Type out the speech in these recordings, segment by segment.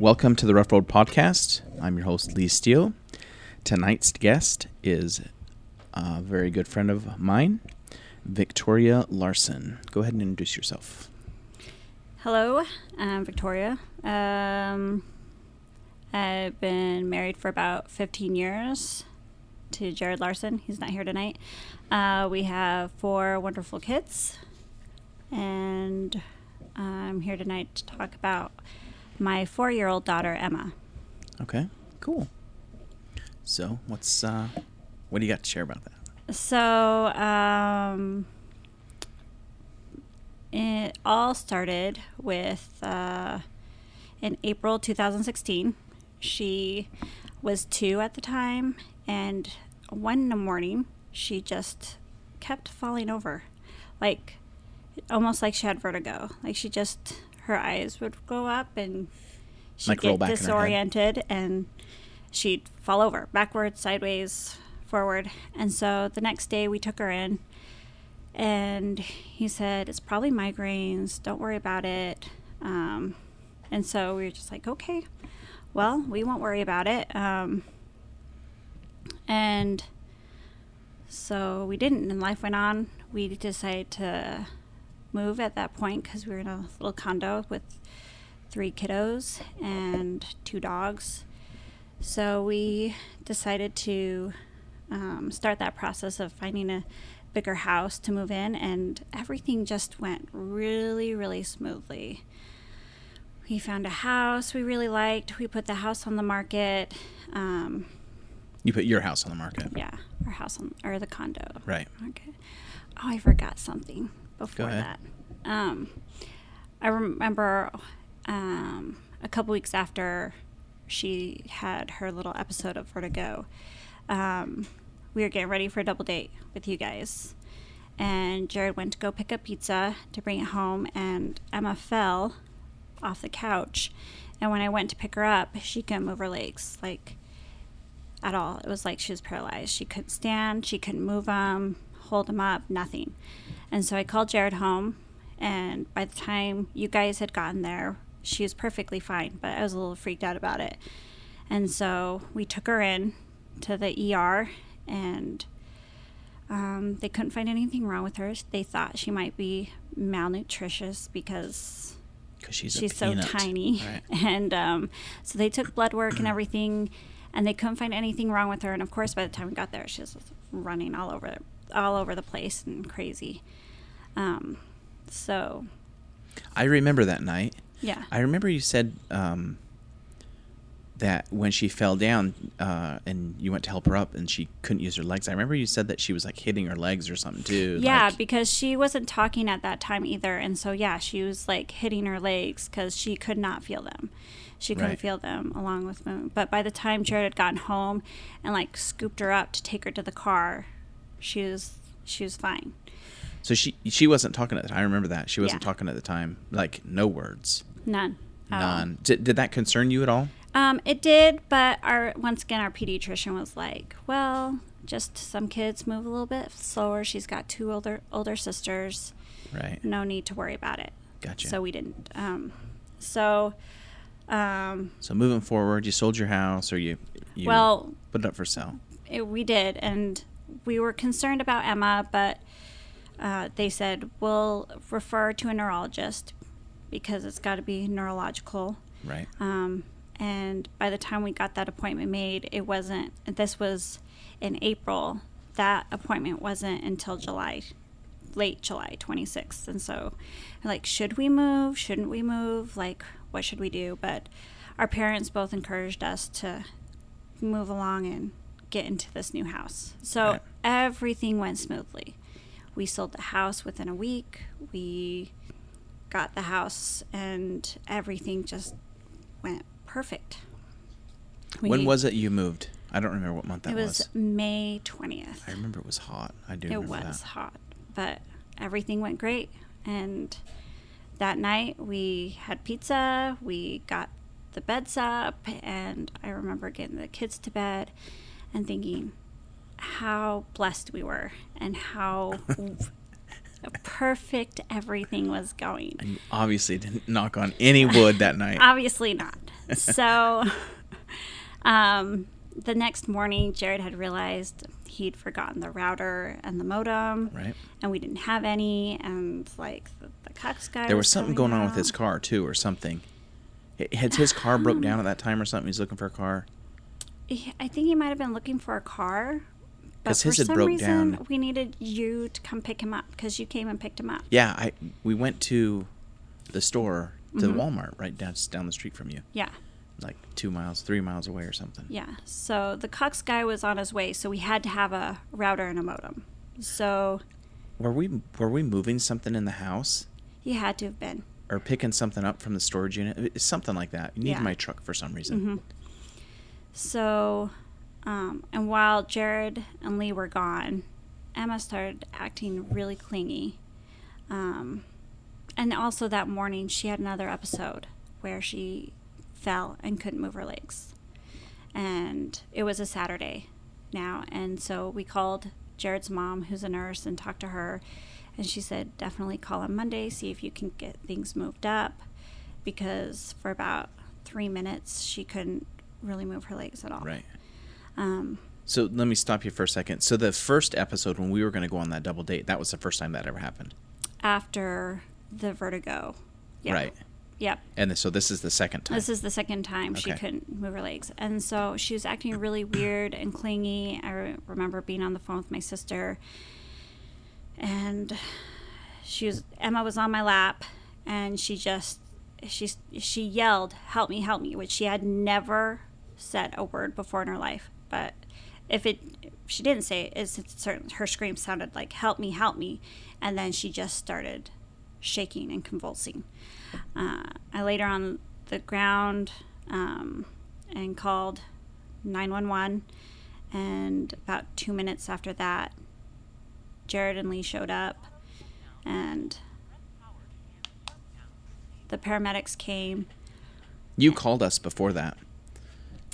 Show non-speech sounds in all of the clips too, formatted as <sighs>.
Welcome to the Rough Road Podcast. I'm your host, Lee Steele. Tonight's guest is a very good friend of mine, Victoria Larson. Go ahead and introduce yourself. Hello, I'm Victoria. Um, I've been married for about 15 years to Jared Larson. He's not here tonight. Uh, we have four wonderful kids, and I'm here tonight to talk about my four year old daughter, Emma. Okay, cool. So, what's uh, what do you got to share about that? So, um, it all started with uh, in April 2016. She was two at the time, and one morning she just kept falling over, like almost like she had vertigo. Like she just her eyes would go up and she'd Like get back in her head. disoriented and she'd fall over backwards, sideways, forward. And so the next day we took her in and he said, It's probably migraines. Don't worry about it. Um, and so we were just like, Okay, well, we won't worry about it. Um, and so we didn't, and life went on. We decided to move at that point because we were in a little condo with three kiddos and two dogs. So we decided to um, start that process of finding a bigger house to move in, and everything just went really, really smoothly. We found a house we really liked. We put the house on the market. Um, You put your house on the market, yeah, our house on or the condo. right? Okay. Oh, I forgot something before that. Um, I remember um, a couple weeks after she had her little episode of vertigo, um, we were getting ready for a double date with you guys. And Jared went to go pick up pizza to bring it home, and Emma fell off the couch. And when I went to pick her up, she couldn't move her legs. Like, at all. It was like she was paralyzed. She couldn't stand, she couldn't move them, hold them up, nothing. And so I called Jared home, and by the time you guys had gotten there, she was perfectly fine, but I was a little freaked out about it. And so we took her in to the ER, and um, they couldn't find anything wrong with her. They thought she might be malnutritious because she's she's so tiny Right. <laughs> and um, so they took blood work and everything and they couldn't find anything wrong with her and of course by the time we got there she was running all over all over the place and crazy um, so I remember that night. yeah I remember you said um, that when she fell down uh, and you went to help her up and she couldn't use her legs. I remember you said that she was like hitting her legs or something too. yeah like- because she wasn't talking at that time either and so yeah she was like hitting her legs because she could not feel them she couldn't Right. feel them along with movement but by the time jared had gotten home and like scooped her up to take her to the car she was she was fine so she she wasn't talking at the time. I remember that she wasn't Yeah. talking at the time. Like no words, none none. Did, did that concern you at all? Um, it did, but our once again our pediatrician was like, "Well, just some kids move a little bit slower. She's got two older older sisters. Right. No need to worry about it." Gotcha. So we didn't. Um, so, um, So moving forward, you sold your house or you you well, put it up for sale. it, we did, and we were concerned about Emma, but uh, they said we'll refer to a neurologist because it's got to be neurological. Right. Um, and by the time we got that appointment made, it wasn't, this was in April. That appointment wasn't until July, late July 26th. And so, like, should we move? Shouldn't we move? Like, what should we do? But our parents both encouraged us to move along and get into this new house. So Right. everything went smoothly. We sold the house within a week. We got the house, and everything just went perfect. when was it you moved? I don't remember what month that it was, May 20th. I remember it was hot. I do It was that. hot, but everything went great. And that night we had pizza, we got the beds up, and I remember getting the kids to bed and thinking how blessed we were and how <laughs> perfect everything was going. And obviously didn't knock on any wood that night. <laughs> Obviously not. so, <laughs> um, the next morning, Jared had realized he'd forgotten the router and the modem, Right. and we didn't have any, and like the, the Cox guy. There was something going on with his car too, or something. H- Had his car broke down at that time or something? He's looking for a car. He- I think he might have been looking for a car. But for had some broke reason, down. we needed you to come pick him up because you came and picked him up. Yeah, I we went to the store to Mhm. Walmart right down down the street from you, Yeah. like two miles, three miles away or something. Yeah. So the Cox guy was on his way, so we had to have a router and a modem. So Were we were we moving something in the house he had to have been. or picking something up from the storage unit? Something like that. You needed Yeah. my truck for some reason. hmm So, um, and while Jared and Lee were gone, Emma started acting really clingy. Um, and also that morning, she had another episode where she fell and couldn't move her legs. And it was a Saturday now. And so we called Jared's mom, who's a nurse, and talked to her. And she said, definitely call on Monday, see if you can get things moved up. Because for about three minutes, she couldn't really move her legs at all. Right. Um, So let me stop you for a second. So the first episode when we were going to go on that double date, that was the first time that ever happened. after the vertigo. Yeah. Right. Yep. And so this is the second time. This is the second time she couldn't move her legs. And so she was acting really weird and clingy. I re- remember being on the phone with my sister and she was Emma was on my lap and she just she she yelled, "Help me, help me," which she had never said a word before in her life. But if it if she didn't say it, it's, certain her scream sounded like "Help me, help me," and then she just started shaking and convulsing. Uh, I laid her on the ground um, and called 911. And about two minutes after that, Jared and Lee showed up, and the paramedics came. you called us before that.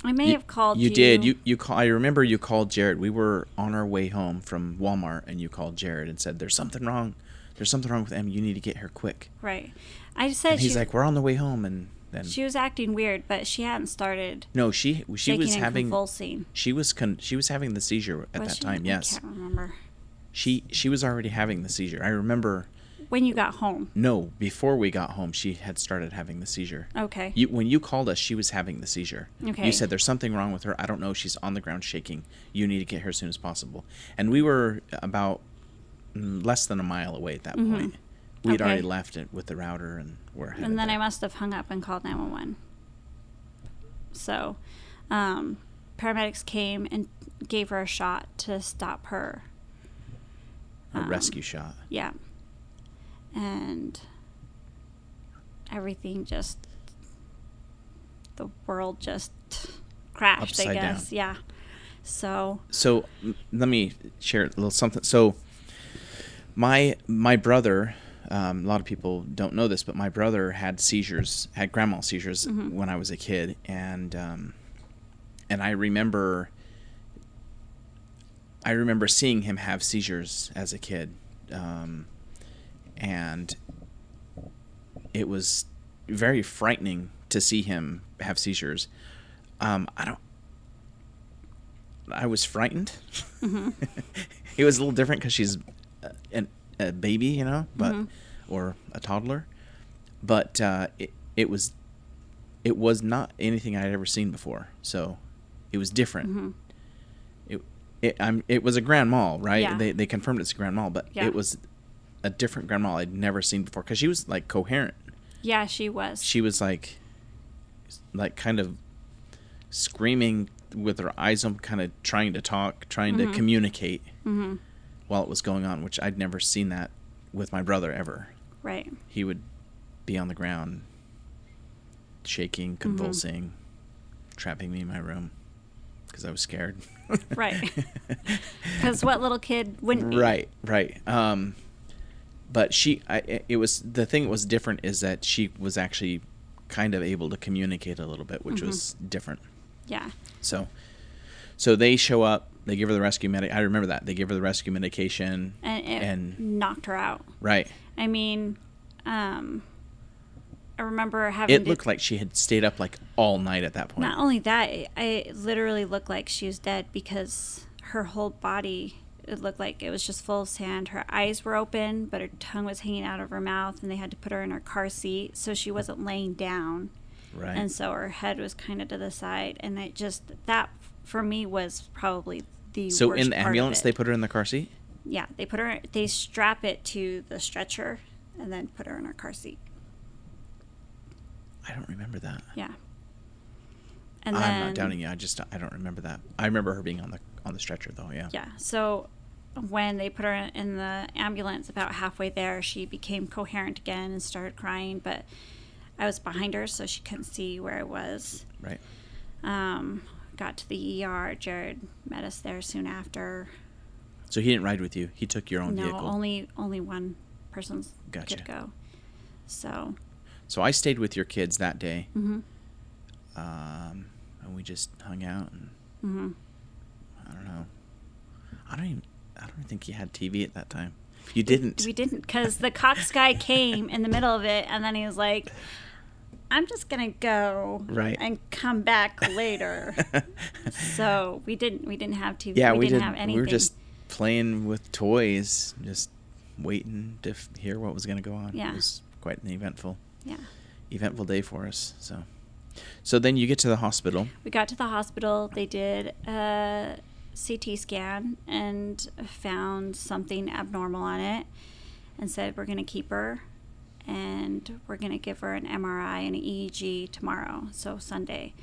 I may you, have called you you. did. You you call, I remember you called Jared. We were on our way home from Walmart, and you called Jared and said, "There's something wrong. There's something wrong with Em. You need to get her quick." right. I said And he's she, like, "We're on the way home," and then she was acting weird, but she hadn't started no, she she was having convulsing. she was con- she was having the seizure at Was that she? time. Yes. I can't remember. she she was already having the seizure. I remember. When you got home. No, before we got home, she had started having the seizure. Okay. You, when you called us, she was having the seizure. Okay. You said there's something wrong with her. I don't know. She's on the ground shaking. You need to get her as soon as possible. And we were about less than a mile away at that point. We had Mm-hmm. Okay. already left it with the router, and we're and then I must have hung up and called 911. So, um, paramedics came and gave her a shot to stop her. a um, rescue shot. Yeah. And everything just, the world just crashed, I Upside down. guess. Yeah. So, So let me share a little something. So my my brother, um, a lot of people don't know this, but my brother had seizures, had grand mal seizures Mhm. when I was a kid, and um, and I remember. I remember seeing him have seizures as a kid, um, and it was very frightening to see him have seizures. Um, I don't. I was frightened. Mhm. <laughs> it was a little different because she's a, a baby, you know, but Mhm. or a toddler. But uh, it it was it was not anything I'd ever seen before, so it was different. mhm. It it I'm it was a grand mal, right? Yeah. They they confirmed it's a grand mal, but Yeah. it was a different grand mal I'd never seen before because she was like coherent. yeah, she was. She was like like kind of screaming with her eyes open, kind of trying to talk, trying Mhm. to communicate hmm while it was going on, which I'd never seen that with my brother ever. Right. He would be on the ground, shaking, Mm-hmm. convulsing, trapping me in my room because I was scared. Right. <laughs> <laughs> Because what little kid wouldn't be? Right, right. Um, but she, I, it was the thing that was different is that she was actually kind of able to communicate a little bit, which Mhm. was different. Yeah. So, so they show up. They give her the rescue medic. I remember that they give her the rescue medication. And And- knocked her out. Right. I mean, um, I remember having It looked like she had stayed up like all night at that point. not only that, it literally looked like she was dead because her whole body it looked like it was just full of sand. Her eyes were open, but her tongue was hanging out of her mouth, and they had to put her in her car seat so she wasn't laying down. right. and so her head was kind of to the side and it just that for me was probably the so in the ambulance, they put her in the car seat. yeah they put her they strap it to the stretcher and then put her in her car seat I don't remember that. yeah and I'm not doubting you. I just I don't remember that. I remember her being on the on the stretcher though. Yeah. yeah so when they put her in the ambulance about halfway there she became coherent again and started crying but i was behind her so she couldn't see where i was Right. um, got to the er jared met us there soon after So he didn't ride with you. He took your own no, vehicle. only only one person's Gotcha. could go. So, So I stayed with your kids that day, mm-hmm. um, and we just hung out. And hmm I don't know. I don't even. I don't think you had TV at that time. You didn't. we didn't because the Cox guy <laughs> came in the middle of it, and then he was like, "I'm just gonna go Right. and come back <laughs> later." so we didn't we didn't have TV. yeah, we, we, didn't did. have anything. We were just playing with toys, just waiting to f- hear what was going to go on. Yeah. It was quite an eventful, yeah. eventful day for us. So, so then you get to the hospital. We got to the hospital. They did a CT scan and found something abnormal on it and said, We're going to keep her and we're going to give her an MRI and an EEG tomorrow, so Sunday.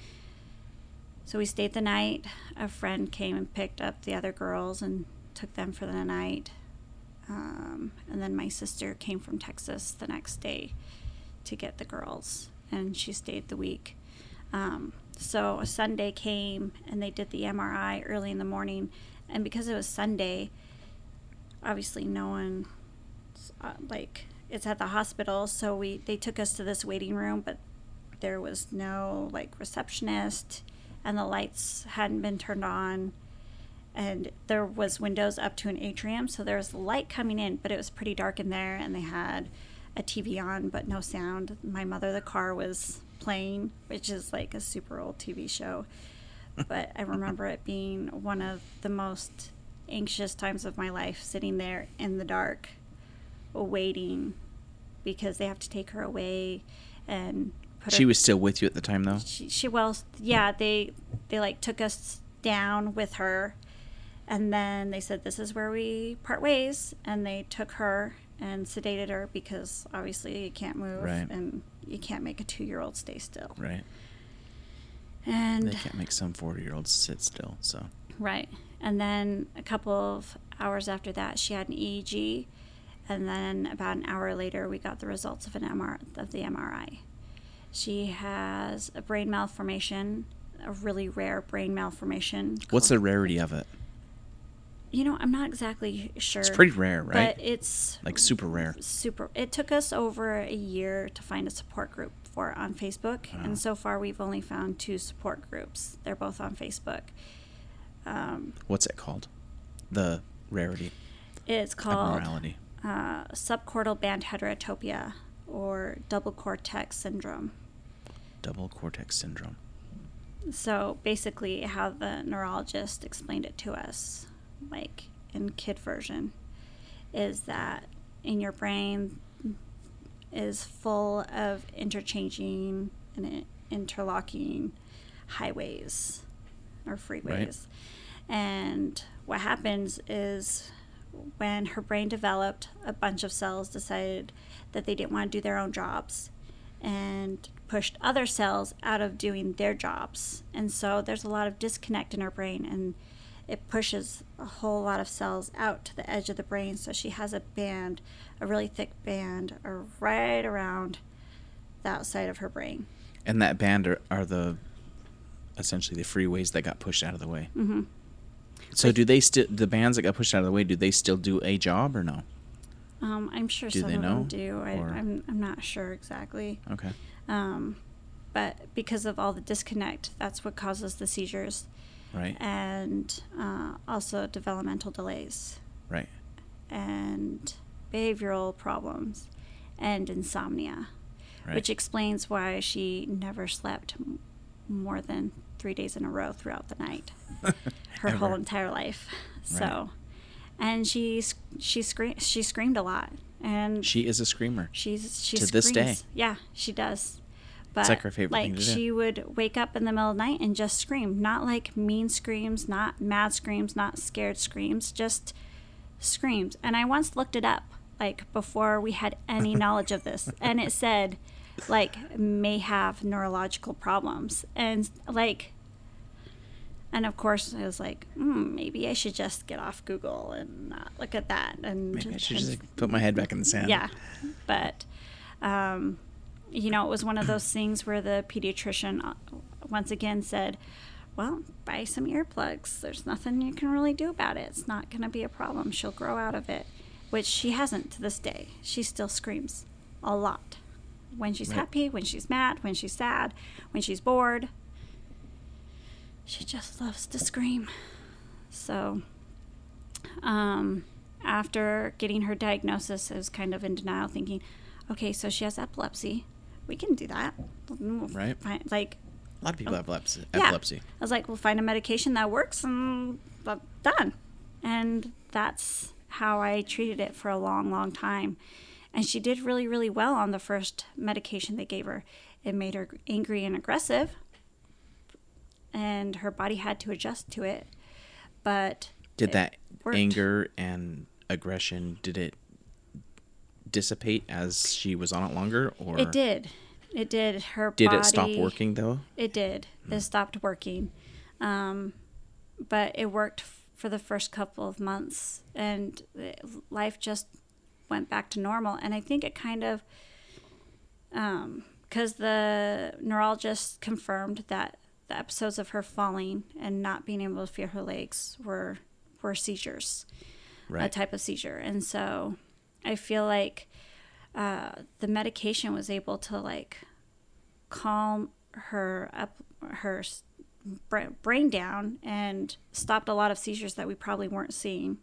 So we stayed the night. A friend came and picked up the other girls and took them for the night. Um, and then my sister came from Texas the next day to get the girls, and she stayed the week. Um, so a Sunday came and they did the MRI early in the morning, and because it was Sunday, obviously no one, uh, like it's at the hospital, so we they took us to this waiting room, but there was no like receptionist, and the lights hadn't been turned on, and there was windows up to an atrium, so there was light coming in, but it was pretty dark in there, and they had a TV on but no sound. My mother, the car was playing, which is like a super old TV show. but I remember it being one of the most anxious times of my life, sitting there in the dark, waiting because they have to take her away and put She her. was still with you at the time, though. She, she well, yeah. They they like took us down with her, and then they said this is where we part ways, and they took her and sedated her because obviously you can't move Right. and you can't make a two year old stay still. Right. And They can't make some forty-year-olds sit still. So. Right. And then a couple of hours after that, she had an EEG. And then about an hour later, we got the results of an MR of the MRI. She has a brain malformation, a really rare brain malformation. What's the rarity of it? You know, I'm not exactly sure. It's pretty rare, right? But it's Like super rare. super. It took us over a year to find a support group for it on Facebook, Wow. and so far we've only found two support groups. They're both on Facebook. Um, What's it called? The rarity. it's called Abnormality. uh, subcortical band heterotopia or double cortex syndrome. Double cortex syndrome. So basically, how the neurologist explained it to us, like in kid version, is that in your brain is full of interchanging and interlocking highways or freeways. And what happens is when her brain developed, a bunch of cells decided that they didn't want to do their own jobs and pushed other cells out of doing their jobs. And so there's a lot of disconnect in her brain and it pushes a whole lot of cells out to the edge of the brain. So she has a band, a really thick band, uh, right around the outside of her brain. And that band are, are the essentially the freeways that got pushed out of the way. hmm So do they still the bands that got pushed out of the way? Do they still do a job or no? Um, I'm sure Do some they of know, them do. I, or- I'm, I'm not sure exactly. Okay. Um, but because of all the disconnect, that's what causes the seizures Right. and uh, also developmental delays Right. and behavioral problems and insomnia, Right. which explains why she never slept m- more than three days in a row throughout the night, <laughs> her whole entire life. Right. So, and she she screamed she screamed a lot, and She is a screamer. she's she to this day. screams. Yeah, she does. But like her favorite like thing to do. she would wake up in the middle of the night and just scream, not like mean screams, not mad screams, not scared screams, just screams. And I once looked it up like before we had any <laughs> knowledge of this, and it said like may have neurological problems and like and of course I was like, hmm, maybe I should just get off Google and not look at that. And Maybe I should and just like, put my head back in the sand. yeah, but um, you know, it was one of those things where the pediatrician uh, once again said, "Well, buy some earplugs. There's nothing you can really do about it. It's not going to be a problem. She'll grow out of it." Which she hasn't to this day. She still screams a lot when she's Right. happy, when she's mad, when she's sad, when she's bored. She just loves to scream. So, um, after getting her diagnosis, I was kind of in denial, thinking, okay, so she has epilepsy. We can do that. Right. Fi- Like, A lot of people um, have epilepsy. yeah. epilepsy. I was like, we'll find a medication that works and done. And that's how I treated it for a long, long time. And she did really, really well on the first medication they gave her. It made her angry and aggressive, and her body had to adjust to it. But Did that worked. anger and aggression did it dissipate as she was on it longer or It did. It did. Her did body, it stop working though? It did. It stopped working. Um, but it worked f- for the first couple of months, and life just went back to normal. And I think it kind of, because the neurologist confirmed that the episodes of her falling and not being able to feel her legs were were seizures, a type of seizure. And so, I feel like uh, the medication was able to like calm her up her brain down and stopped a lot of seizures that we probably weren't seeing.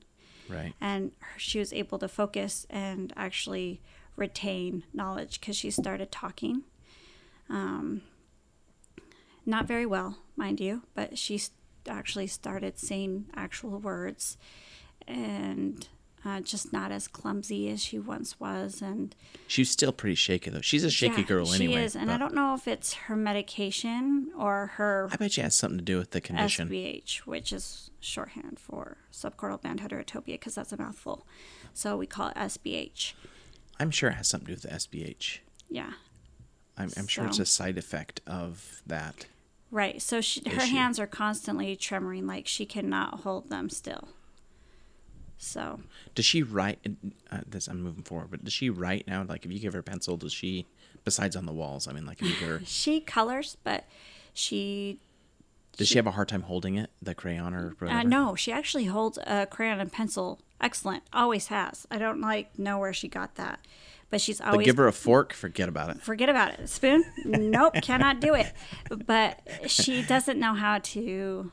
Right. and she was able to focus and actually retain knowledge because she started talking. Um, not very well mind you but she actually started saying actual words. And uh, just not as clumsy as she once was and She's still pretty shaky though. She's a shaky yeah, girl she is, and I don't know if it's her medication or her I bet you has something to do with the condition. SBH, which is shorthand for subcortical band heterotopia, because that's a mouthful. So we call it SBH. I'm sure it has something to do with the SBH. Yeah, I'm, I'm sure it's a side effect of that. right. So she, her hands are constantly tremoring, like she cannot hold them still. So Does she write? Uh, this I'm moving forward, but does she write now? Like, if you give her a pencil, does she? Besides on the walls, I mean, like, if you give her, <sighs> she colors, but she does she have a hard time holding it, the crayon or whatever? Uh, no, she actually holds a crayon and pencil. Excellent, always has. I don't like know where she got that, but she's always. But always give her a fork, forget about it. forget about it. Spoon? Nope, cannot do it. <laughs> But she doesn't know how to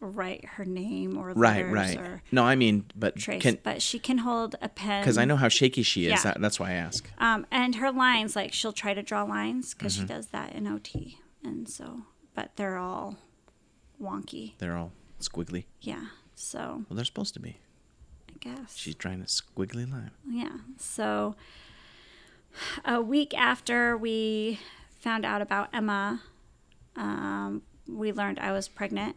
write her name or Right, right. or No, I mean, but trace. can but she can hold a pen. because I know how shaky she is. Yeah. That, that's why I ask. Um, and her lines, like she'll try to draw lines because Mm-hmm. she does that in OT, and so, but they're all wonky. They're all squiggly. Yeah. So Well, they're supposed to be. I guess. She's trying a squiggly line. Yeah. So a week after we found out about Emma, um, we learned I was pregnant.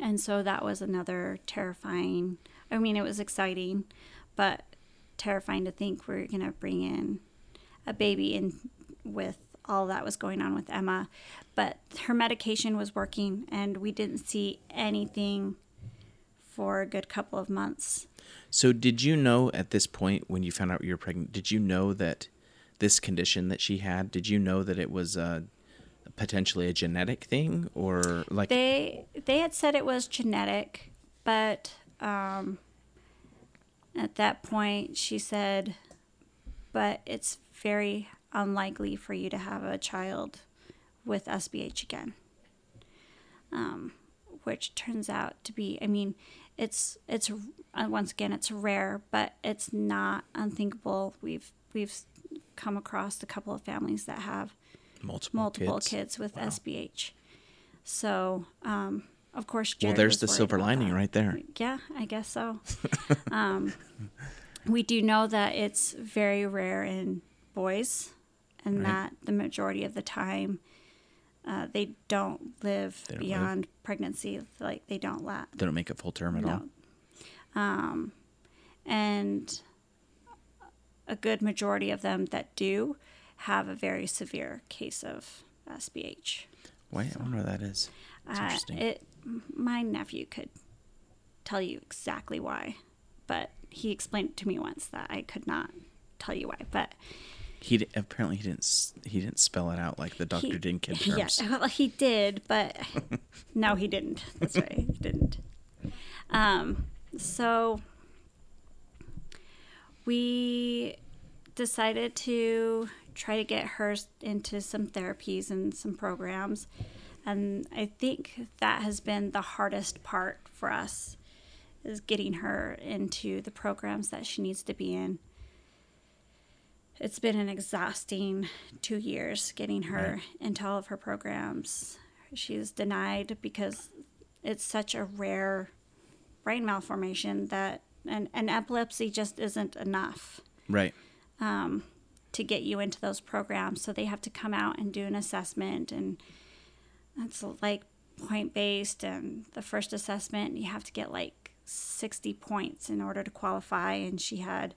And so that was another terrifying. I mean, it was exciting, but terrifying to think we're going to bring in a baby in with all that was going on with Emma. But her medication was working, and we didn't see anything for a good couple of months. So, did you know at this point when you found out you were pregnant? Did you know that this condition that she had? Did you know that it was uh, potentially a genetic thing, or like? They they had said it was genetic, but um, at that point she said, "But it's very unlikely for you to have a child with SBH again." Um, which turns out to be, I mean, it's it's uh, once again it's rare, but it's not unthinkable. We've we've come across a couple of families that have Multiple, multiple kids. kids, with SBH. So, um, of course, Well, there's the silver lining that. right there. Yeah, I guess so. <laughs> um, we do know that it's very rare in boys, and Right. that the majority of the time uh, they don't live They don't live. beyond pregnancy. Like they don't la- They don't make it full term at all. Um, and a good majority of them that do have a very severe case of SBH. Why? I wonder what that is. It's Uh, interesting. it, my nephew could tell you exactly why, but he explained it to me once that I could not tell you why. But he d- apparently he didn't he didn't spell it out like the doctor he, did in kid yeah, terms. well, he did, but <laughs> no, he didn't. That's right, he didn't. Um, so we decided to try to get her into some therapies and some programs. And I think that has been the hardest part for us is getting her into the programs that she needs to be in. It's been an exhausting two years getting her Right. into all of her programs. She's denied because it's such a rare brain malformation that and, and epilepsy just isn't enough Right. um, to get you into those programs. So they have to come out and do an assessment, and that's like point based. And the first assessment, you have to get like 60 points in order to qualify. And she had,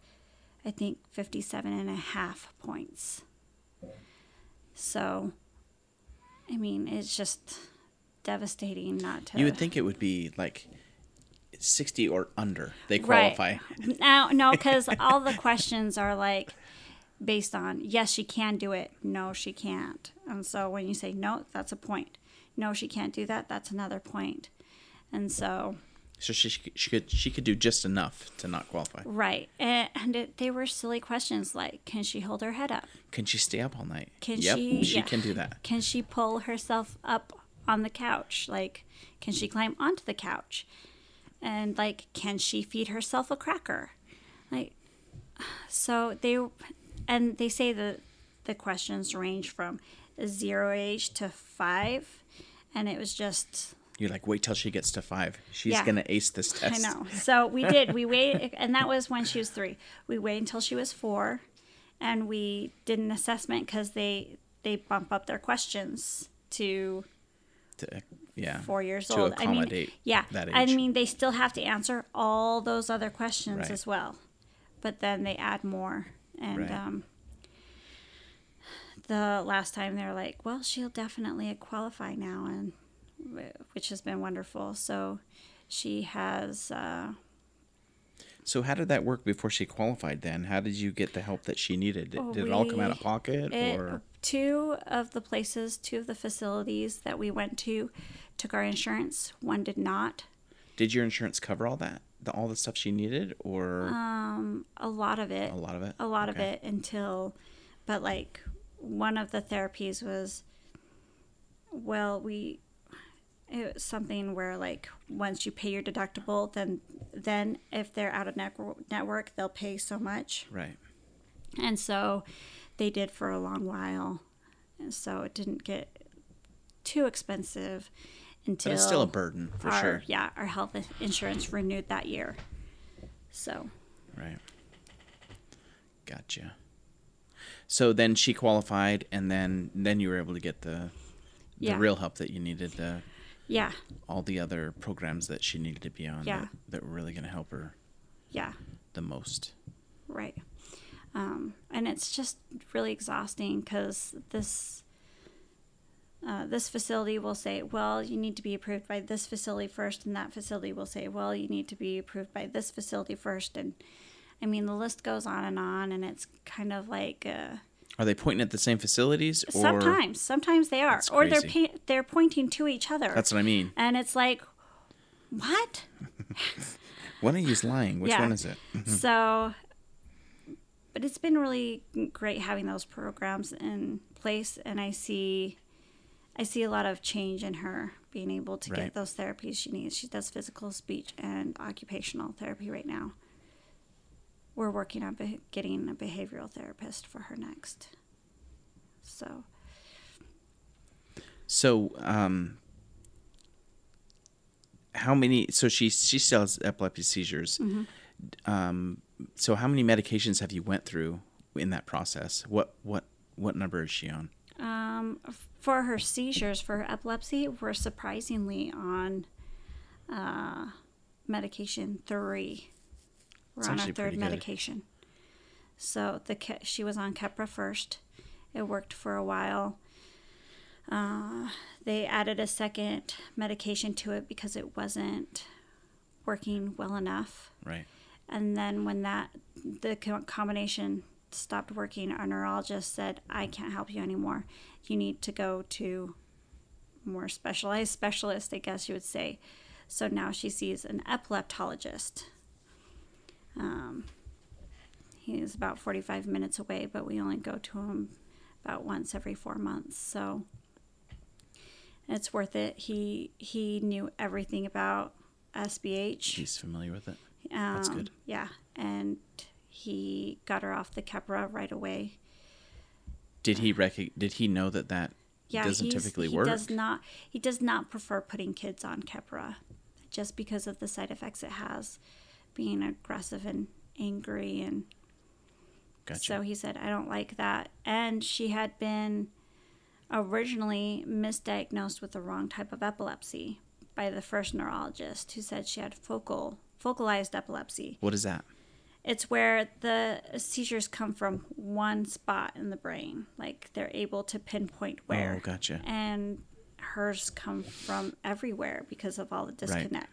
I think, 57 and a half points. So, I mean, it's just devastating not to. You would think it would be like sixty or under. They qualify. Right. Now, no, because all the questions are like based on yes, she can do it. No, she can't. And so when you say no, that's a point. No, she can't do that. That's another point. And so, So she she could she could do just enough to not qualify. right, and, and it, they were silly questions like, can she hold her head up? Can she stay up all night? Can yep, she? she yeah. can do that. Can she pull herself up on the couch? Like, can she climb onto the couch? And like, can she feed herself a cracker? Like, so they, and they say that the questions range from zero age to five, and it was just You're like, wait till she gets to five. She's Yeah. gonna ace this test. I know. So we did. We waited, and that was when she was three. We waited until she was four, and we did an assessment because they they bump up their questions to To, yeah. four years to old. I mean, yeah. that I mean, they still have to answer all those other questions Right. as well, but then they add more. And Right. um, the last time they're like, "Well, she'll definitely qualify now," and which has been wonderful. So she has. Uh, So how did that work before she qualified? Then how did you get the help that she needed? Did, Oh, did it all come out of pocket, it, or two of the places, two of the facilities that we went to, took our insurance. One did not. did your insurance cover all that, the, all the stuff she needed, or Um, a lot of it. a lot of it? a lot of it until but like one of the therapies was well we it was something where like once you pay your deductible then then if they're out of network, network they'll pay so much Right. and so they did for a long while and so it didn't get too expensive until But it's still a burden for our, sure. yeah our health insurance renewed that year so Right. Gotcha. So then she qualified, and then then you were able to get the the Yeah. real help that you needed, the yeah all the other programs that she needed to be on Yeah. that, that were really going to help her yeah the most. Right. Um, and it's just really exhausting because this uh, this facility will say, well, you need to be approved by this facility first, and that facility will say, well, you need to be approved by this facility first, and I mean the list goes on and on, and it's kind of like uh, Are they pointing at the same facilities, or sometimes, sometimes they are, or they're pa- they're pointing to each other, That's what I mean. and it's like, what? <laughs> One of you's lying. Which Yeah. one is it? So, but it's been really great having those programs in place, and I see, I see a lot of change in her being able to Right. get those therapies she needs. She does physical, speech, and occupational therapy right now. we're working on be- getting a behavioral therapist for her next. So, So, um, how many? So she she still has epilepsy seizures. Um, so how many medications have you went through in that process? What what what number is she on? For her seizures, for her epilepsy, we're surprisingly on uh, medication three. We're It's on our third medication. So the she was on Keppra first. It worked for a while. Uh, they added a second medication to it because it wasn't working well enough. Right. And then when that the combination stopped working, our neurologist said, "I can't help you anymore. You need to go to more specialized specialist, I guess you would say." So now she sees an epileptologist. Um, he's about 45 minutes away, but we only go to him about once every four months. So it's worth it. He he knew everything about SBH. He's familiar with it. Um, That's good. Yeah, and he got her off the Keppra right away. Did he rec- Did he know that that Yeah, doesn't typically he work? does not. He does not prefer putting kids on Keppra, just because of the side effects it has, being aggressive and angry, and Gotcha. so he said, "I don't like that." And she had been originally misdiagnosed with the wrong type of epilepsy by the first neurologist, who said she had focal focalized epilepsy. what is that? It's where the seizures come from one spot in the brain. Like they're able to pinpoint oh, where. Oh, gotcha. And hers come from everywhere because of all the disconnect. Right.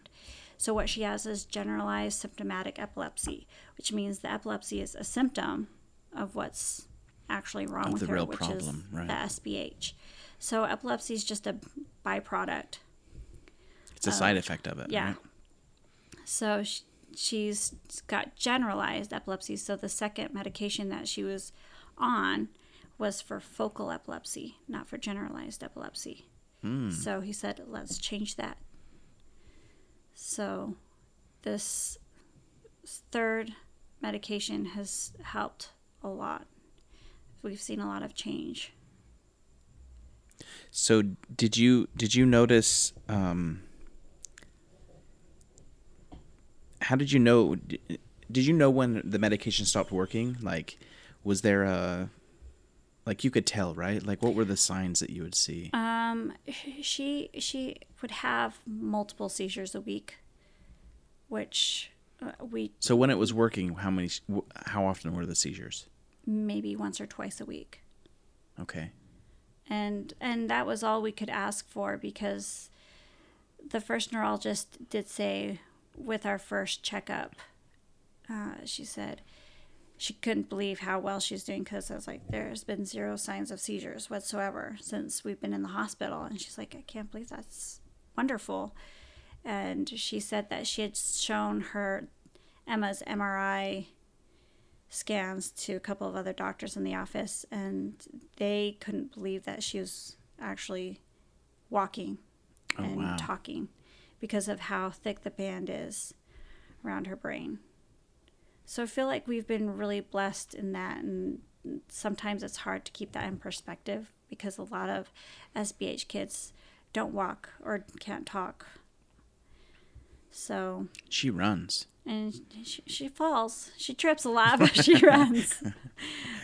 So what she has is generalized symptomatic epilepsy, which means the epilepsy is a symptom of what's actually wrong Of with the her, real which problem, is right. the SBH. So epilepsy is just a byproduct It's a side effect of it. Yeah. right? So sh- she's got generalized epilepsy. So the second medication that she was on was for focal epilepsy, not for generalized epilepsy. Hmm. So he said, let's change that. So this third medication has helped a lot. We've seen a lot of change. So did you did you notice? Um, how did you know? Did you know when the medication stopped working? Like, was there a like you could tell, right? Like, what were the signs that you would see? Um, <laughs> she she would have multiple seizures a week, which uh, we so when it was working, how many? How often were the seizures? maybe once or twice a week, Okay. and and that was all we could ask for because the first neurologist did say with our first checkup, uh, she said she couldn't believe how well she's doing because I was like, there's been zero signs of seizures whatsoever since we've been in the hospital. And she's like, I can't believe that's wonderful. And she said that she had shown her Emma's MRI scans to a couple of other doctors in the office, and they couldn't believe that she was actually walking Oh, and wow. talking because of how thick the band is around her brain. So I feel like we've been really blessed in that, and sometimes it's hard to keep that in perspective because a lot of SBH kids don't walk or can't talk. So, She runs. and she, she falls, she trips a lot, but she <laughs> runs. <laughs>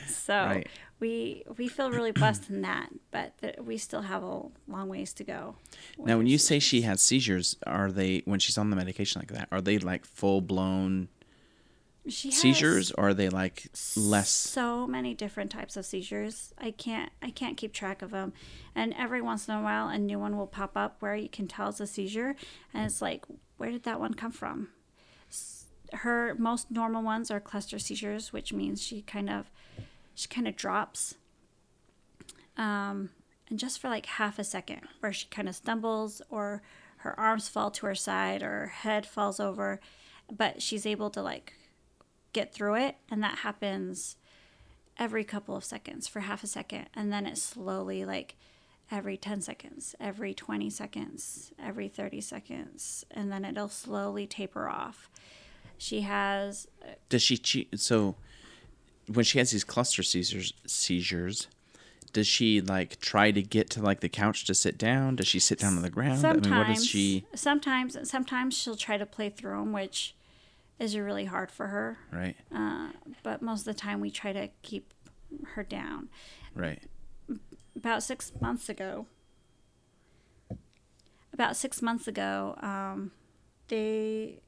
So Right. We we feel really <clears throat> blessed in that, but th- we still have a long ways to go. Now, when you say she has seizures, are they when she's on the medication like that? Are they like full blown seizures, or are they like less? so many different types of seizures i can't i can't keep track of them and every once in a while a new one will pop up where you can tell it's a seizure and it's like where did that one come from her most normal ones are cluster seizures which means she kind of she kind of drops um and just for like half a second where she kind of stumbles or her arms fall to her side or her head falls over but she's able to like get through it and that happens every couple of seconds for half a second and then it slowly like every 10 seconds every 20 seconds every 30 seconds and then it'll slowly taper off She has Does she cheat? So when she has these cluster seizures, seizures, does she like try to get to like the couch to sit down? Does she sit down on the ground? sometimes I mean, what does she? sometimes sometimes she'll try to play through them, which is really hard for her. Right, Uh, but most of the time we try to keep her down. right. About six months ago, about six months ago, um, they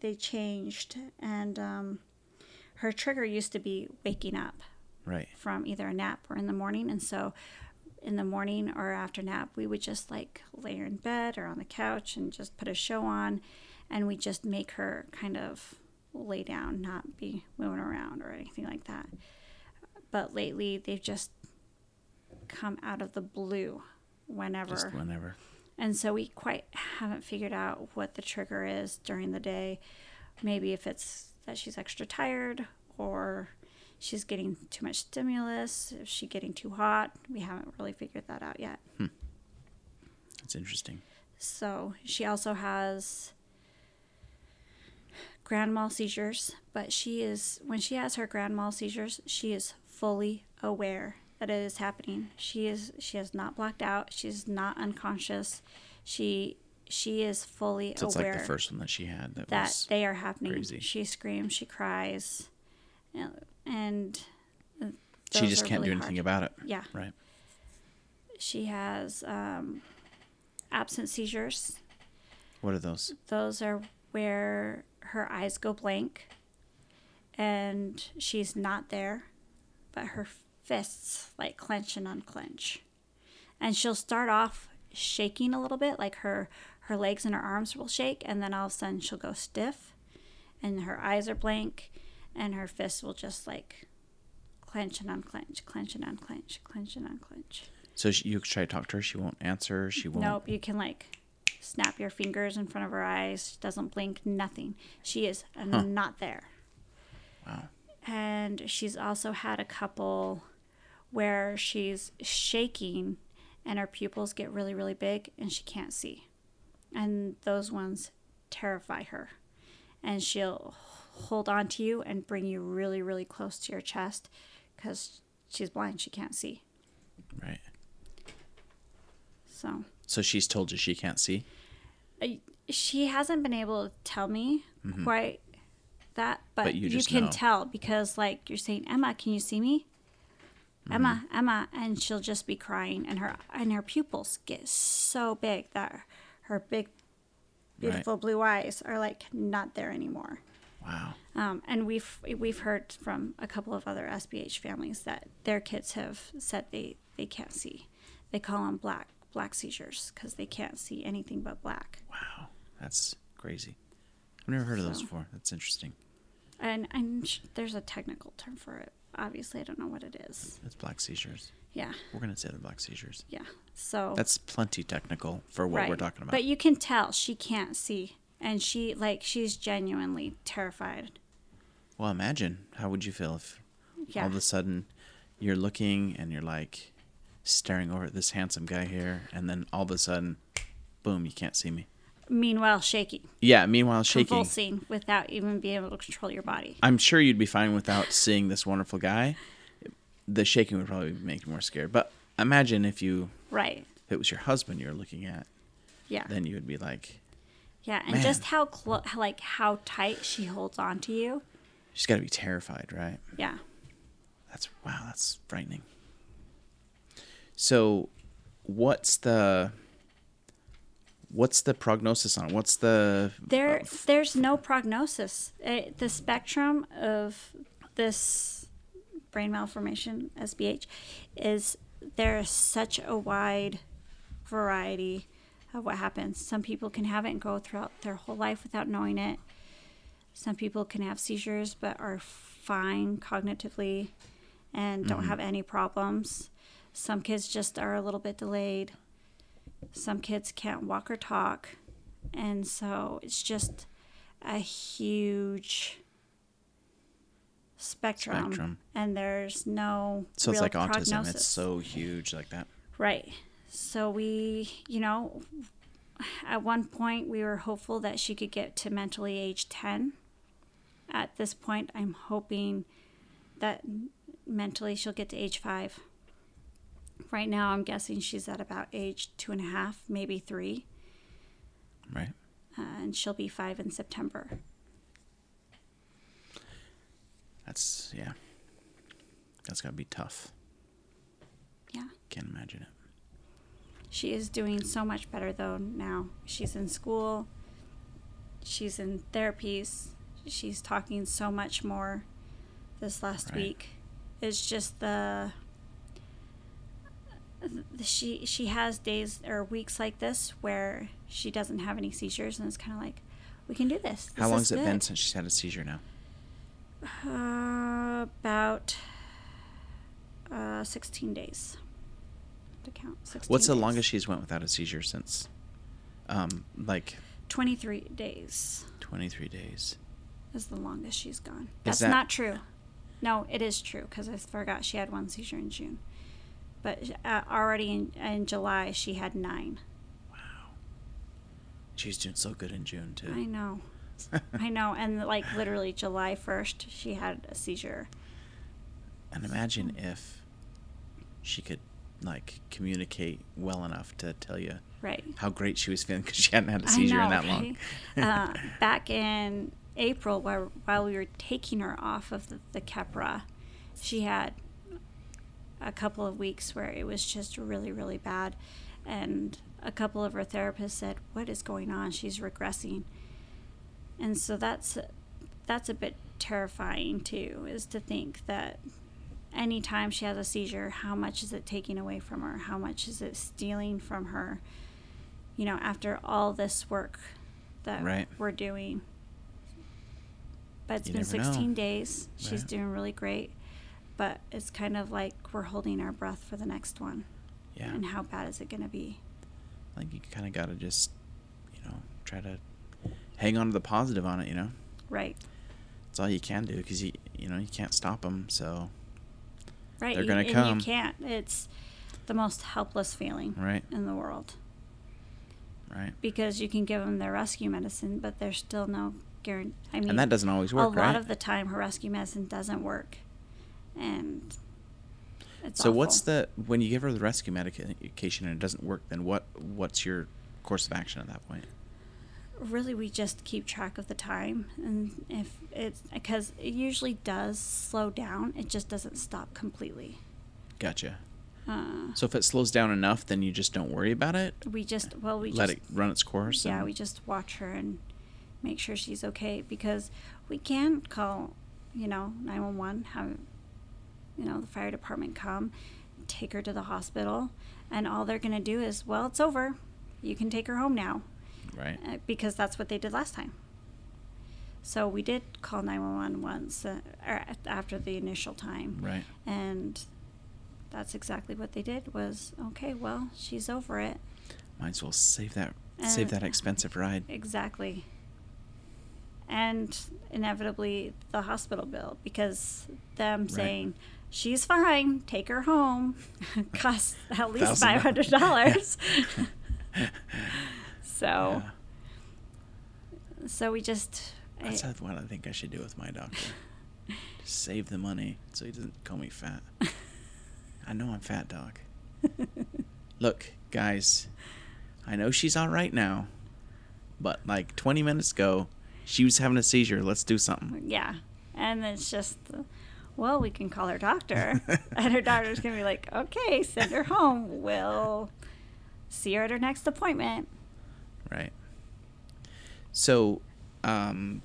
they changed, and um, her trigger used to be waking up Right. from either a nap or in the morning, and so in the morning or after nap, we would just like lay her in bed or on the couch and just put a show on, and we just make her kind of lay down, not be moving around or anything like that. But lately, they've just come out of the blue whenever. Just whenever. And so we quite haven't figured out what the trigger is during the day. Maybe if it's that she's extra tired or she's getting too much stimulus, if she's getting too hot. We haven't really figured that out yet. Hmm. That's interesting. So she also has grand mal seizures, but she is when she has her grand mal seizures, she is fully aware that it is happening. She is she has not blacked out. She's not unconscious. She she is fully So it's aware like the first one that she had that, that they are happening. crazy. She screams, she cries, and- she just can't do anything hard. about it. Yeah, Right. she has um, absent seizures. What are those? Those are where her eyes go blank and she's not there, but her fists like clench and unclench. And she'll start off shaking a little bit, like her her legs and her arms will shake, and then all of a sudden she'll go stiff and her eyes are blank and her fists will just like clench and unclench, clench and unclench, clench and unclench. So she, you try to talk to her, she won't answer. She won't. Nope, you can like snap your fingers in front of her eyes. She doesn't blink, nothing. She is uh, not there. Wow. And she's also had a couple where she's shaking and her pupils get really, really big and she can't see. And those ones terrify her. And she'll hold on to you and bring you really, really close to your chest because she's blind. She can't see. Right. So. So she's told you she can't see. She hasn't been able to tell me quite that, but, Mm-hmm. But you you, can know. tell because, like, you're saying, Emma, can you see me? Mm-hmm. Emma, Emma, and she'll just be crying, and her and her pupils get so big that her big, beautiful blue eyes are like not there anymore. Wow. Um, and we've we've heard from a couple of other SBH families that their kids have said they, they can't see. They call them black black seizures because they can't see anything but black. Wow. That's crazy. I've never heard of those before. That's interesting. And I'm sh- there's a technical term for it. Obviously, I don't know what it is. It's black seizures. Yeah, We're gonna say the black seizures. yeah. So That's plenty technical for what we're talking about. But you can tell she can't see, and she like she's genuinely terrified. well, imagine how would you feel if Yeah, all of a sudden you're looking and you're like staring over at this handsome guy here, and then all of a sudden, boom, you can't see me. meanwhile shaking, Yeah. Meanwhile, shaking. convulsing without even being able to control your body. I'm sure you'd be fine without seeing this wonderful guy. The shaking would probably make you more scared. But imagine if you Right. if it was your husband you're looking at, Yeah. then you would be like, Yeah, and Man. just how close, like how tight she holds on to you. she's got to be terrified, right? Yeah. That's wow, that's frightening. So, what's the what's the prognosis on? it? What's the There, uh, f- there's no prognosis. Uh the spectrum of this brain malformation, SBH, is there is such a wide variety of what happens. Some people can have it and go throughout their whole life without knowing it. Some people can have seizures but are fine cognitively and don't mm-hmm. have any problems. Some kids just are a little bit delayed. Some kids can't walk or talk. And so it's just a huge spectrum. Spectrum. And there's no so it's like autism. It's so huge like that. Right. So we, you know, at one point we were hopeful that she could get to mentally age 10. at this point, I'm hoping that mentally she'll get to age five. Right now, I'm guessing she's at about age two and a half, maybe three, Right. uh, and she'll be five in September. That's yeah. That's gotta be tough. Yeah. Can't imagine it. She is doing so much better though now. She's in school. She's in therapies. She's talking so much more this last Right. week. It's just the, the she she has days or weeks like this where she doesn't have any seizures and it's kind of like we can do this. How long has it been since she's had a seizure now? Uh, about uh, 16 days to count. 16 What's the days. longest she's went without a seizure since? Um, like 23 days. twenty three days. is the longest she's gone. That's that- not true. No, it is true because I forgot she had one seizure in June. But uh, already in, in July, she had nine. Wow. She's doing so good in June too. I know. <laughs> I know. And like literally July 1st, she had a seizure. And imagine if she could like communicate well enough to tell you Right. how great she was feeling because she hadn't had a seizure know, in that long. <laughs> uh, back in April, while, while we were taking her off of the, the Keppra, she had a couple of weeks where it was just really, really bad. And a couple of her therapists said, What is going on? She's regressing. And so that's that's a bit terrifying too, is to think that anytime she has a seizure, how much is it taking away from her? How much is it stealing from her? You know, after all this work that Right. we're doing. But it's You been never know. 16 days. She's Right. doing really great. But it's kind of like we're holding our breath for the next one. Yeah. And how bad is it going to be? I think you kind of got to just, you know, try to hang on to the positive on it. You know, Right. that's all you can do because you, you know, you can't stop them. So, Right. They're gonna and come. you can't. It's the most helpless feeling right, in the world. right, because you can give them their rescue medicine, but there's still no guarantee. I mean, and that doesn't always work, a lot right? of the time, her rescue medicine doesn't work, and it's so, what's the when you give her the rescue medication and it doesn't work? Then what? What's your course of action at that point? Really we just keep track of the time, and if it's because it usually does slow down, it just doesn't stop completely. Gotcha. Uh, So if it slows down enough, then you just don't worry about it. we just well we Let just it run its course. yeah and- we just watch her and make sure she's okay because we can call you know 911 have you know the fire department come take her to the hospital and all they're going to do is well it's over you can take her home now right. uh, because that's what they did last time so we did call 911 once uh, or after the initial time Right. and that's exactly what they did was okay well she's over it Might as well save that save Uh, that expensive ride. Exactly. And inevitably the hospital bill because them Right. saying she's fine, take her home, <laughs> costs at least Thousand five hundred dollars. <laughs> <laughs> so, Yeah. so we just That's I- what I think I should do with my doctor. <laughs> Just save the money so he doesn't call me fat. I know I'm fat, doc. <laughs> Look, guys, I know she's all right now, but like 20 minutes ago, she was having a seizure. Let's do something. yeah, and it's just. Well, we can call her doctor, <laughs> and her doctor's gonna be like, "Okay, send her home. We'll see her at her next appointment." Right. So, um,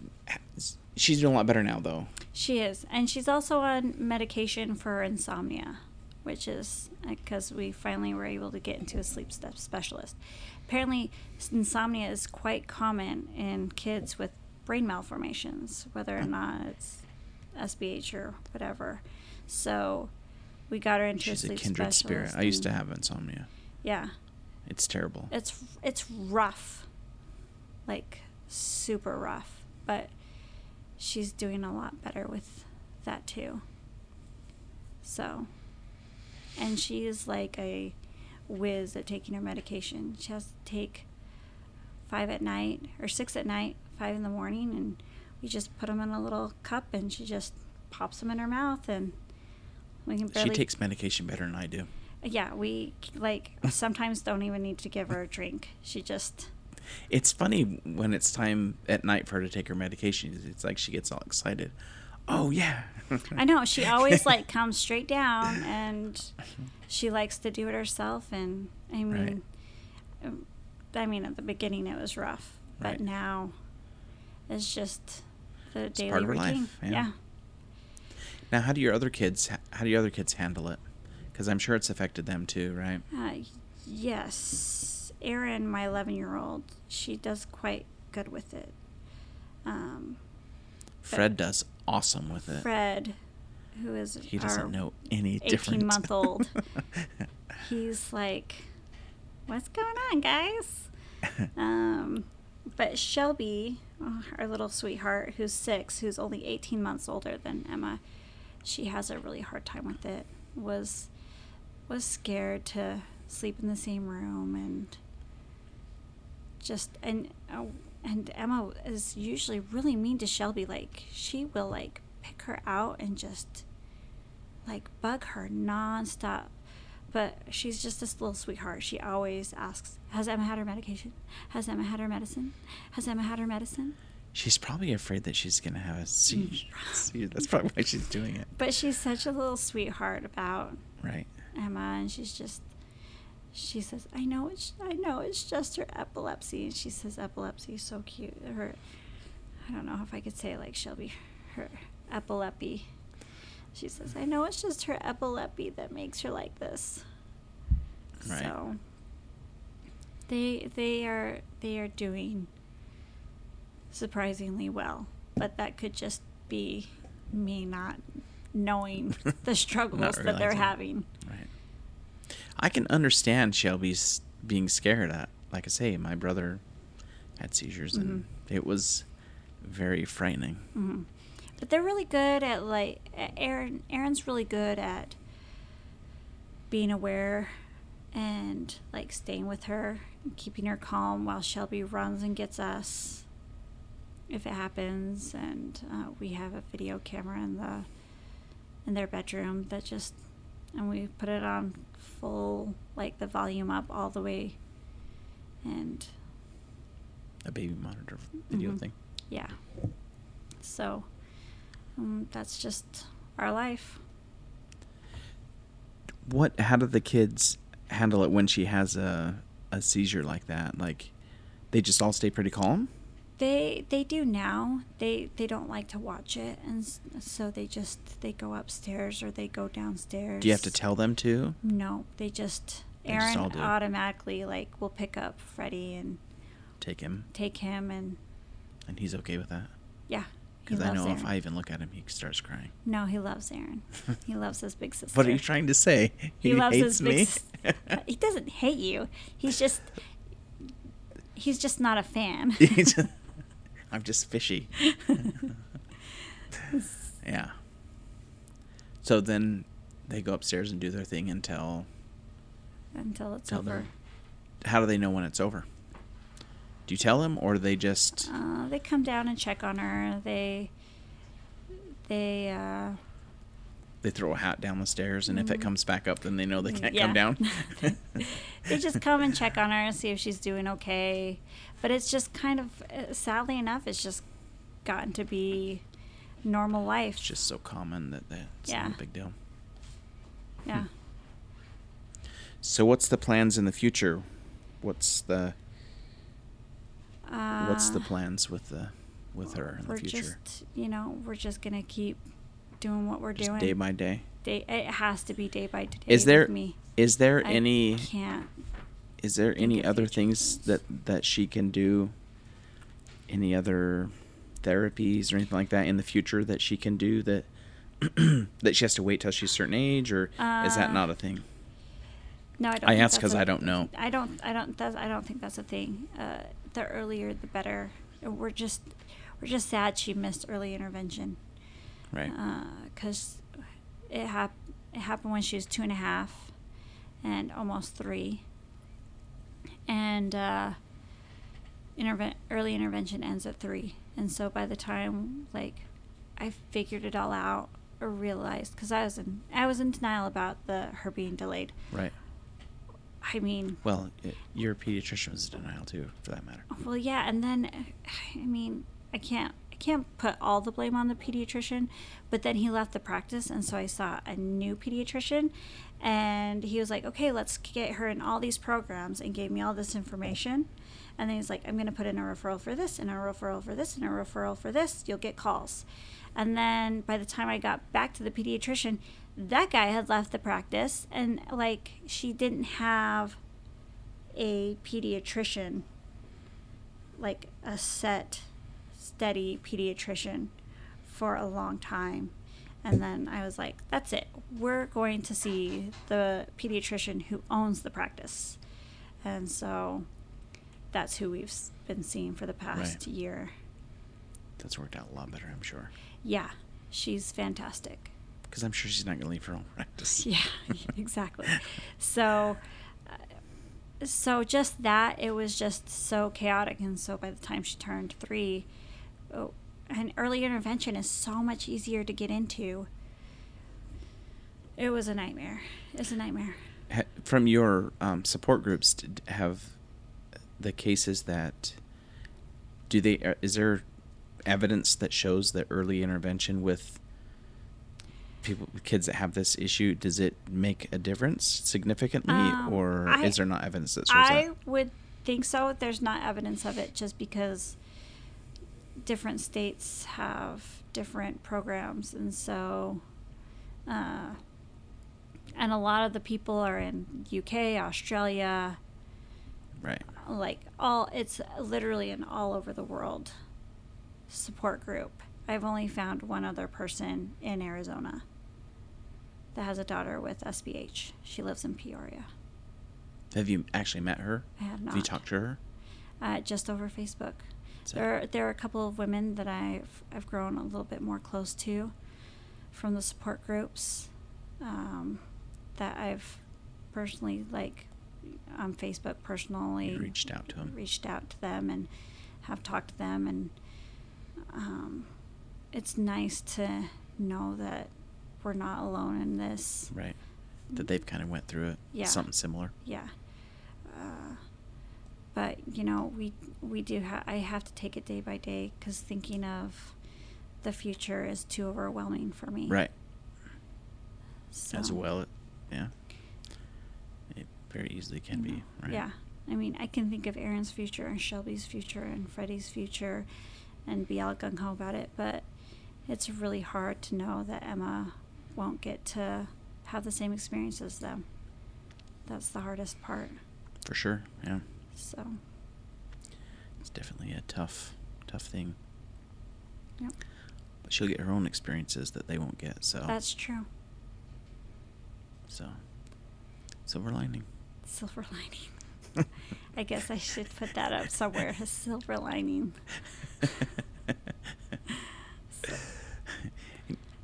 she's doing a lot better now, though. She is, and she's also on medication for insomnia, which is because we finally were able to get into a sleep step specialist. Apparently, insomnia is quite common in kids with brain malformations, whether or not it's SBH or whatever. So, we got her into She's a a sleep kindred spirit. I used to have insomnia. Yeah, It's terrible. it's it's rough, like super rough, but she's doing a lot better with that too. So, and she is like a whiz at taking her medication. She has to take five at night or six at night, five in the morning, and we just put them in a little cup, and she just pops them in her mouth, and we can barely. She takes medication better than I do. Yeah, we like sometimes don't even need to give her a drink. She just. It's funny when it's time at night for her to take her medication. It's like she gets all excited. Oh yeah. I know she always <laughs> like comes straight down, and she likes to do it herself. And I mean, um, I mean, at the beginning it was rough, but Right. now it's just the It's daily part of her routine. life, yeah. yeah. Now, how do your other kids? How do your other kids handle it? Because I'm sure it's affected them too, right? Uh, yes, Erin, my 11 year old, she does quite good with it. Um, Fred does awesome with it. Fred, who is he our doesn't know any 18 different. month old, <laughs> he's like, "What's going on, guys?" <laughs> um, but Shelby, oh, our little sweetheart, who's six, who's only 18 months older than Emma, she has a really hard time with it. Was was scared to sleep in the same room and just and uh, and Emma is usually really mean to Shelby. Like she will like pick her out and just like bug her nonstop. But she's just this little sweetheart. She always asks, "Has Emma had her medication? Has Emma had her medicine? Has Emma had her medicine?" She's probably afraid that she's gonna have a <laughs> seizure. That's probably why she's doing it, But she's such a little sweetheart about right? Emma, and she's just. She says, "I know it's I know it's just her epilepsy." And she says, "Epilepsy is so cute." Her, I don't know if I could say like Shelby, her epilepsy. She says, "I know it's just her epilepsy that makes her like this." Right. So. They they are they are doing surprisingly well, but that could just be me not knowing <laughs> the struggles that they're having. Right. I can understand Shelby's being scared at. Like I say, my brother had seizures, and Mm-hmm. it was very frightening. hmm But they're really good at like Erin. Erin's really good at being aware and like staying with her, and keeping her calm while Shelby runs and gets us if it happens. And uh, we have a video camera in the in their bedroom that just and we put it on full like the volume up all the way and A baby monitor video Mhm. thing. yeah. So um, that's just our life. What? How do the kids handle it when she has a a seizure like that? Like, they just all stay pretty calm. They they do now. They they don't like to watch it, and so they just they go upstairs or they go downstairs. Do you have to tell them to? No, they just They Erin it. automatically like will pick up Freddie and Take him, take him, and and he's okay with that. yeah, Because I loves know if I even look at him, he starts crying. no, he loves Erin. <laughs> he loves his big sister. What are you trying to say? He, loves hates his me. big. <laughs> he doesn't hate you. He's just he's just not a fan. I'm just fishy. <laughs> yeah. So then they go upstairs and do their thing until. Until it's over. How do they know when it's over? Do you tell them, or do they just? Uh, they come down and check on her. They they uh, They throw a hat down the stairs, and if it Mhm. comes back up, then they know they can't yeah. come down. <laughs> they just come and check on her and see if she's doing okay. But it's just kind of uh, sadly enough, it's just gotten to be normal life. It's just so common that that it's Yeah. not a big deal. yeah. So what's the plans in the future? What's the Uh, what's the plans with the with her in the future? just you know we're just gonna keep doing what we're Just doing day by day. day it has to be day by day Is there with me is there I any can't is there any other things that that she can do? Any other therapies or anything like that in the future that she can do that <clears throat> that she has to wait till she's a certain age, or is that Uh, not a thing? no i don't I ask that's 'cause a- I don't know. i don't i don't that's, i don't think that's a thing uh, the earlier the better we're just we're just sad she missed early intervention Right. because it, hap- it happened when she was two and a half and almost three. And uh, interve- early intervention ends at three, and so by the time like I figured it all out or realized because I was in I was in denial about the her being delayed. Right. I mean, Well, it, your pediatrician was in denial too, for that matter. well, yeah, and then I mean, I can't can't put all the blame on the pediatrician, but then he left the practice, and so I saw a new pediatrician, and he was like, "Okay, let's get her in all these programs," and gave me all this information, and then he's like, "I'm going to put in a referral for this, and a referral for this, and a referral for this. You'll get calls," and then by the time I got back to the pediatrician, that guy had left the practice, and like she didn't have a pediatrician like a set steady pediatrician for a long time and then i was like that's it we're going to see the pediatrician who owns the practice and so that's who we've been seeing for the past Right. year That's worked out a lot better, I'm sure. yeah she's fantastic Because I'm sure she's not going to leave her own practice. <laughs> Yeah, <laughs> exactly. So, uh, so just that it was just so chaotic, and so by the time she turned three, oh, and early intervention is so much easier to get into. It was a nightmare. It was a nightmare. From your um, support groups, have the cases that do they? Uh, is there evidence that shows that early intervention with people, kids that have this issue, does it make a difference significantly, Um, or I- is there not evidence that shows I that? would think so. There's not evidence of it just because different states have different programs, and so, uh, and a lot of the people are in UK, Australia, Right. like all. It's literally an all over the world support group. I've only found one other person in Arizona that has a daughter with SBH. She lives in Peoria. Have you actually met her? I have not. Have you talked to her? uh, just over Facebook. So- There, there are a couple of women that I've I've grown a little bit more close to from the support groups um, that I've personally like on Facebook personally You reached out to 'em. reached out to them and have talked to them and um, it's nice to know that we're not alone in this. Right. That they've kind of went through it. Yeah. Something similar. yeah uh, but you know we we do ha- i have to take it day by day because thinking of the future is too overwhelming for me Right. so, As well, it, yeah. It very easily can you be. know, Right. yeah i mean i can think of erin's future and shelby's future and freddie's future and be all gung-ho about it but it's really hard to know that emma won't get to have the same experience as them that's the hardest part For sure. Yeah. So It's definitely a tough, tough thing. yep. But she'll get her own experiences that they won't get. So. that's true So. Silver lining. Silver lining. <laughs> I guess I should put that up somewhere. A silver lining. So-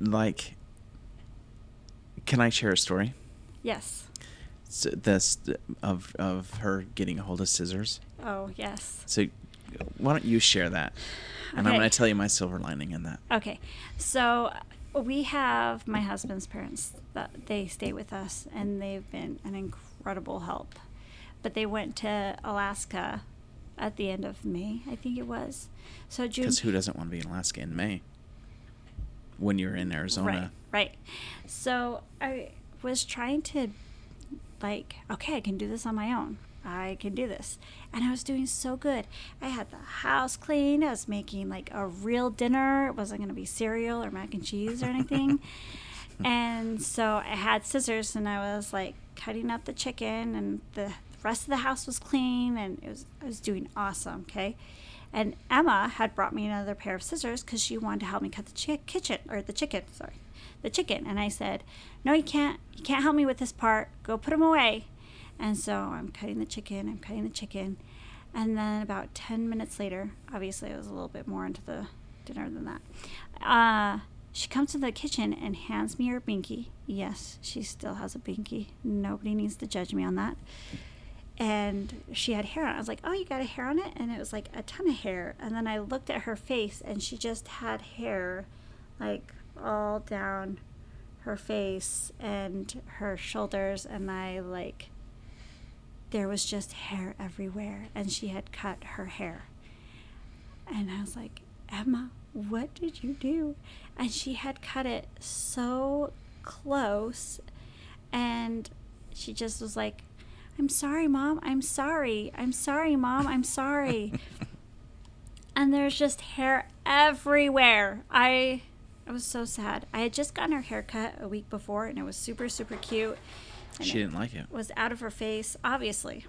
<laughs> like, can I share a story? Yes. This of of her getting a hold of scissors. Oh, yes. So, why don't you share that? And I'm going to tell you my silver lining in that. Okay. So we have my husband's parents that they stay with us and they've been an incredible help. But they went to Alaska at the end of May, I think it was. So June Because who doesn't want to be in Alaska in May? When you're in Arizona. Right, right. So I was trying to, like, okay, I can do this on my own. I can do this. And I was doing so good. I had the house clean. I was making like a real dinner. It wasn't going to be cereal or mac and cheese or anything. <laughs> and so I had scissors and I was like cutting up the chicken and the rest of the house was clean and it was I was doing awesome, okay? And Emma had brought me another pair of scissors because she wanted to help me cut the chi- kitchen or the chicken. Sorry, the chicken. And I said, "No, you can't. You can't help me with this part. Go put them away." And so I'm cutting the chicken. I'm cutting the chicken, and then about ten minutes later, obviously I was a little bit more into the dinner than that. Uh, she comes to the kitchen and hands me her binky. Yes, she still has a binky. Nobody needs to judge me on that. and she had hair on. it. I was like, "Oh, you got a hair on it?" And it was like a ton of hair. And then I looked at her face, and she just had hair, like all down her face and her shoulders. And I like, there was just hair everywhere, and she had cut her hair. And I was like, Emma, what did you do? And she had cut it so close, and she just was like, I'm sorry, mom. I'm sorry. I'm sorry, mom. I'm sorry. <laughs> and there's just hair everywhere. I I was so sad. I had just gotten her haircut a week before and it was super super cute. She didn't like it. was out of her face, obviously.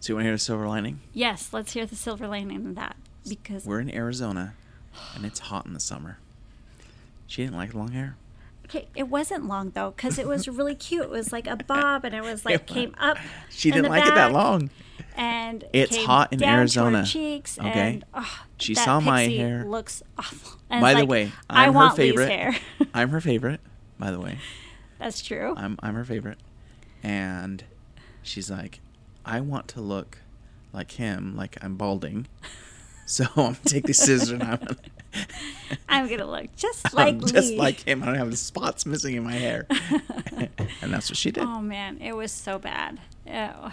So you want to hear the silver lining? Yes, let's hear the silver lining in that because We're in Arizona, and it's hot in the summer. She didn't like long hair. okay, it wasn't long though because it was <laughs> really cute. It was like a bob and it was like It came up. She didn't like it that long. And It's hot in down to her Arizona, cheeks okay? and oh, She saw my hair. Looks awful. <laughs> And By it's the like, way, I I'm her want Lee's favorite. hair. <laughs> I'm her favorite. By the way, <laughs> That's true. I'm I'm her favorite, and she's like, I want to look like him, like I'm balding. So I'm gonna take these scissors and I'm gonna, I'm gonna look just like I'm just Lee. like him. I don't have the spots missing in my hair, and that's what she did. Oh man, it was so bad. It was-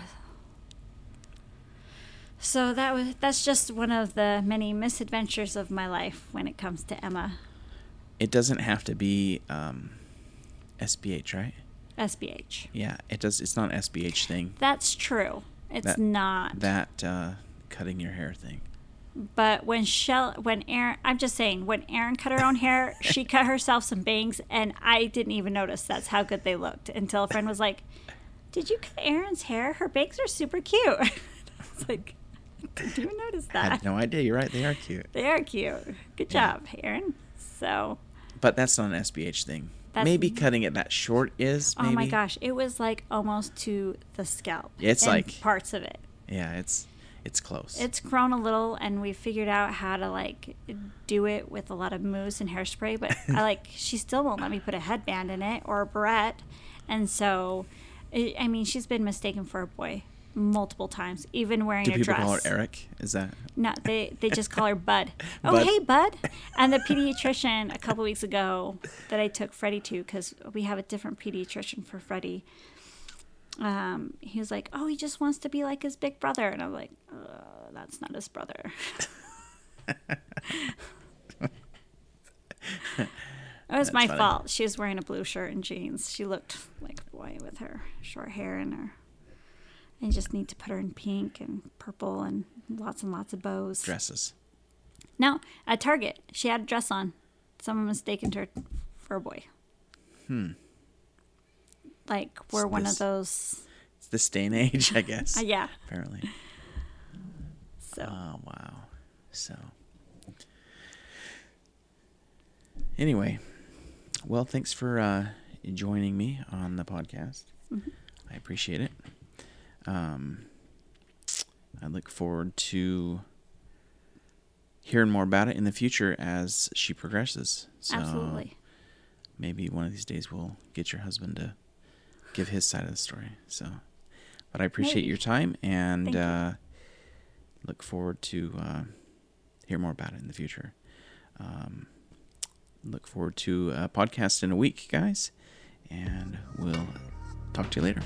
So that was that's just one of the many misadventures of my life when it comes to Emma It doesn't have to be um, SBH, right? SBH. Yeah, it does. It's not an SBH thing. That's true. It's That- not. That uh, cutting your hair thing. But when Shell, when Erin, I'm just saying, when Erin cut her own <laughs> hair, she cut herself some bangs, and I didn't even notice that's how good they looked until a friend was like, "Did you cut Erin's hair? Her bangs are super cute." <laughs> I was like, <laughs> didn't even notice that. I had no idea. You're right. They are cute. They are cute. Good Yeah. job, Erin. So, But that's not an SBH thing. That's- maybe cutting it that short is. Maybe. oh my gosh, it was like almost to the scalp. It's and like- parts of it. Yeah, it's it's close. It's grown a little, and we figured out how to like do it with a lot of mousse and hairspray. But <laughs> I like she still won't let me put a headband in it or a barrette, and so I mean she's been mistaken for a boy multiple times, even wearing Do a people dress. call her Eric? Is that? No, they they <laughs> just call her Bud. Oh, Bud. hey, Bud. And the pediatrician a couple weeks ago that I took Freddie to, because we have a different pediatrician for Freddie. Um, he was like, "Oh, he just wants to be like his big brother," and I'm like, uh, "That's not his brother." <laughs> It was That's my funny. fault. She was wearing a blue shirt and jeans. She looked like a boy with her short hair and her. I just need to put her in pink and purple and lots and lots of bows. Dresses. No, at Target, she had a dress on. Someone mistaken her for a boy. Hmm. Like we're It's one this- of those. It's this day and age, I guess. Uh, <laughs> yeah. Apparently. So Oh wow. So. Anyway, well, thanks for uh, joining me on the podcast. Mhm. I appreciate it. Um, I look forward to hearing more about it in the future as she progresses. So absolutely. maybe one of these days we'll get your husband to give his side of the story. So, but I appreciate Maybe. your time and uh, look forward to uh, hear more about it in the future. Um, look forward to a podcast in a week, guys, and we'll talk to you later.